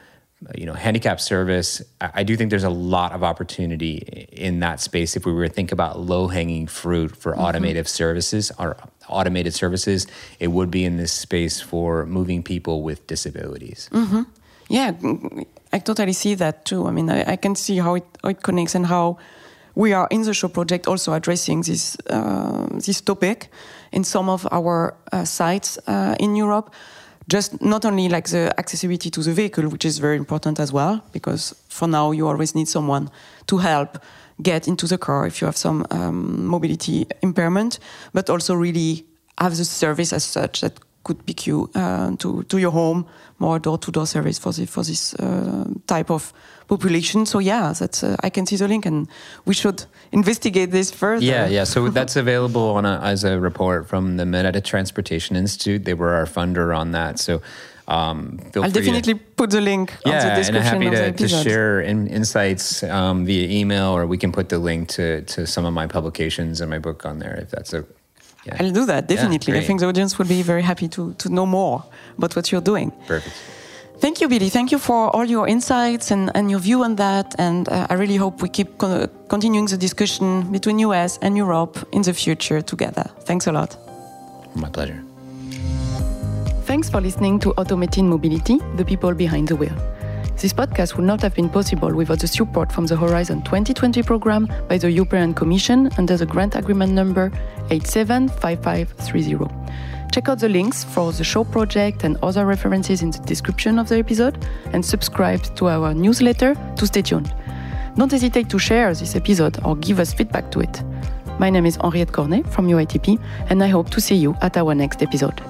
you know handicap service I do think there's a lot of opportunity in that space if we were to think about low hanging fruit for automated services or automated services it would be in this space for moving people with disabilities Yeah, mm, I totally see that too. I mean, I, I can see how it, how it connects and how we are in the SHOW project also addressing this uh, this topic in some of our uh, sites uh, in Europe. Just not only like the accessibility to the vehicle, which is very important as well, because for now you always need someone to help get into the car if you have some um, mobility impairment, but also really have the service as such that could pick you uh, to to your home, more door to door service for the, for this uh, type of population. So yeah, that's uh, I can see the link, and we should investigate this further. Yeah, yeah. So [laughs] that's available on a, as a report from the Mineta Transportation Institute. They were our funder on that. So. Um, I'll definitely to, put the link yeah, on the description and happy to, to share in, insights um, via email, or we can put the link to, to some of my publications and my book on there if that's a. Yeah. I'll do that definitely. Yeah, I think the audience will be very happy to to know more about what you're doing. Perfect. Thank you, Billy. Thank you for all your insights and, and your view on that. And uh, I really hope we keep con continuing the discussion between US and Europe in the future together. Thanks a lot. My pleasure. Thanks for listening to Automating Mobility, the people behind the wheel. This podcast would not have been possible without the support from the Horizon 2020 program by the European Commission under the grant agreement number 875530. Check out the links for the SHOW project and other references in the description of the episode and subscribe to our newsletter to stay tuned. Don't hesitate to share this episode or give us feedback to it. My name is Henriette Cornet from UITP, and I hope to see you at our next episode.